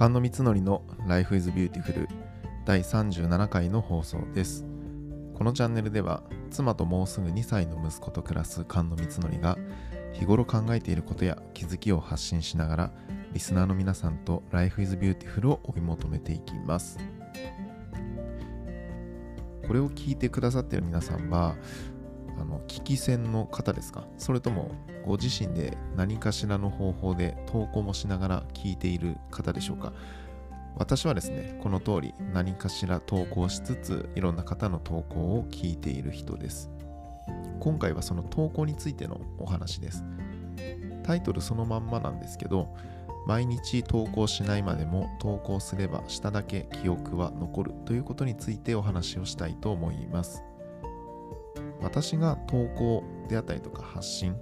菅野光則の Life is Beautiful 第37回の放送です。このチャンネルでは妻ともうすぐ2歳の息子と暮らす菅野光則が日頃考えていることや気づきを発信しながらリスナーの皆さんと Life is Beautiful を追い求めていきます。これを聞いてくださっている皆さんはあの聞き戦の方ですか？それともご自身で何かしらの方法で投稿もしながら聞いている方でしょうか？私はですね、この通り何かしら投稿しつついろんな方の投稿を聞いている人です。今回はその投稿についてのお話です。タイトルそのまんまなんですけど、毎日投稿しないまでも投稿すれば下だけ記憶は残るということについてお話をしたいと思います。私が投稿であったりとか発信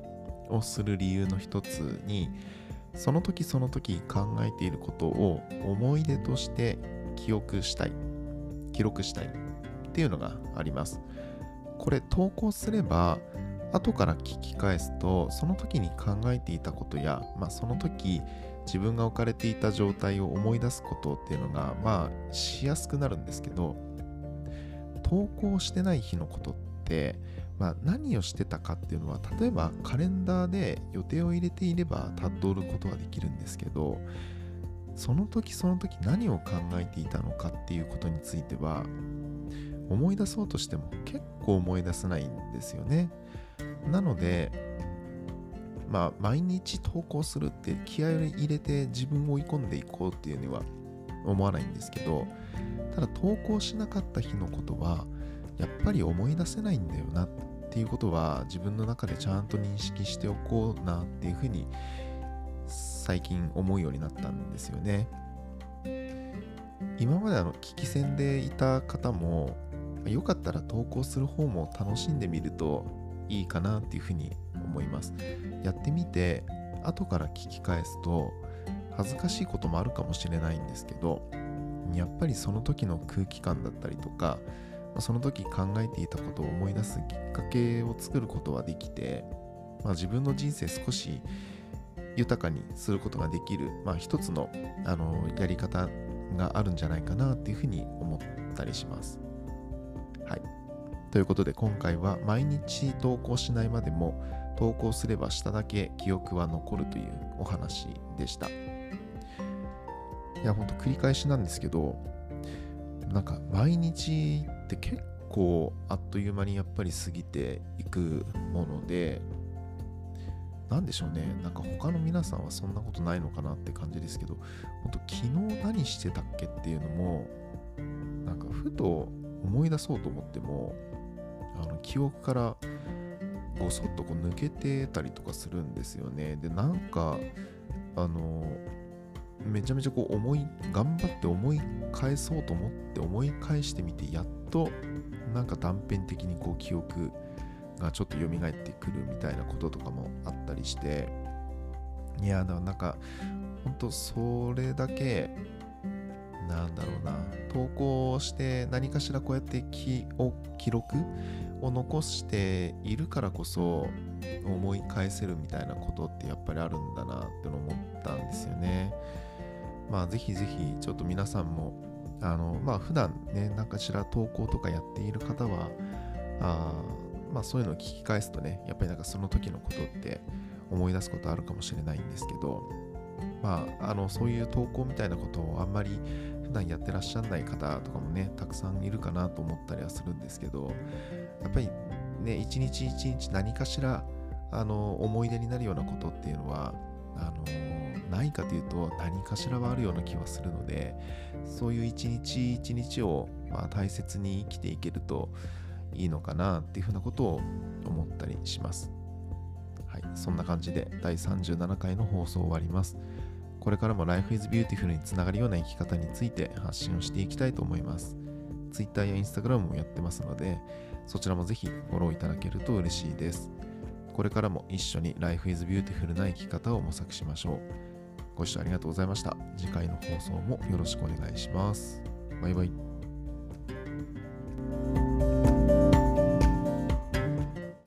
をする理由の一つにその時その時考えていることを思い出として記憶したい記録したいっていうのがあります。これ投稿すれば後から聞き返すとその時に考えていたことや、まあ、その時自分が置かれていた状態を思い出すことっていうのがまあしやすくなるんですけど投稿してない日のことってまあ、何をしてたかっていうのは例えばカレンダーで予定を入れていればたどることができるんですけどその時その時何を考えていたのかっていうことについては思い出そうとしても結構思い出せないんですよね。なのでまあ毎日投稿するって気合を入れて自分を追い込んでいこうっていうには思わないんですけどただ投稿しなかった日のことはやっぱり思い出せないんだよなっていうことは自分の中でちゃんと認識しておこうなっていうふうに最近思うようになったんですよね。今まであの聞き戦でいた方もよかったら投稿する方も楽しんでみるといいかなっていうふうに思います。やってみて後から聞き返すと恥ずかしいこともあるかもしれないんですけどやっぱりその時の空気感だったりとかその時考えていたことを思い出すきっかけを作ることはできて、まあ、自分の人生少し豊かにすることができる、まあ、一つのあのやり方があるんじゃないかなっていうふうに思ったりします。はい。ということで今回は毎日投稿しないまでも投稿すれば下だけ記憶は残るというお話でした。いや、ほんと繰り返しなんですけど、なんか毎日って結構あっという間にやっぱり過ぎていくもので何でしょうね。なんか他の皆さんはそんなことないのかなって感じですけど本当昨日何してたっけっていうのもなんかふと思い出そうと思ってもあの記憶からごそっとこう抜けてたりとかするんですよね。でなんかあのめちゃめちゃこう思い頑張って思い返そうと思って思い返してみてやっとなんか断片的にこう記憶がちょっと蘇ってくるみたいなこととかもあったりしていやなんか本当それだけなんだろうな投稿して何かしらこうやって記記録を残しているからこそ思い返せるみたいなことってやっぱりあるんだなって思ったんですよね。まあぜひぜひちょっと皆さんもあのまあ普段ね何かしら投稿とかやっている方はあまあそういうのを聞き返すとねやっぱりなんかその時のことって思い出すことあるかもしれないんですけどまああのそういう投稿みたいなことをあんまり普段やってらっしゃらない方とかもねたくさんいるかなと思ったりはするんですけどやっぱりね一日一日何かしらあの思い出になるようなことっていうのはあのないかというと何かしらはあるような気はするのでそういう一日一日をまあ大切に生きていけるといいのかなっていうふうなことを思ったりします。はい、そんな感じで第37回の放送終わります。これからも Life is Beautiful につながるような生き方について発信をしていきたいと思います。Twitter や Instagram もやってますので、そちらもぜひフォローいただけると嬉しいです。これからも一緒に Life is Beautiful な生き方を模索しましょう。ご視聴ありがとうございました。次回の放送もよろしくお願いします。バイバイ。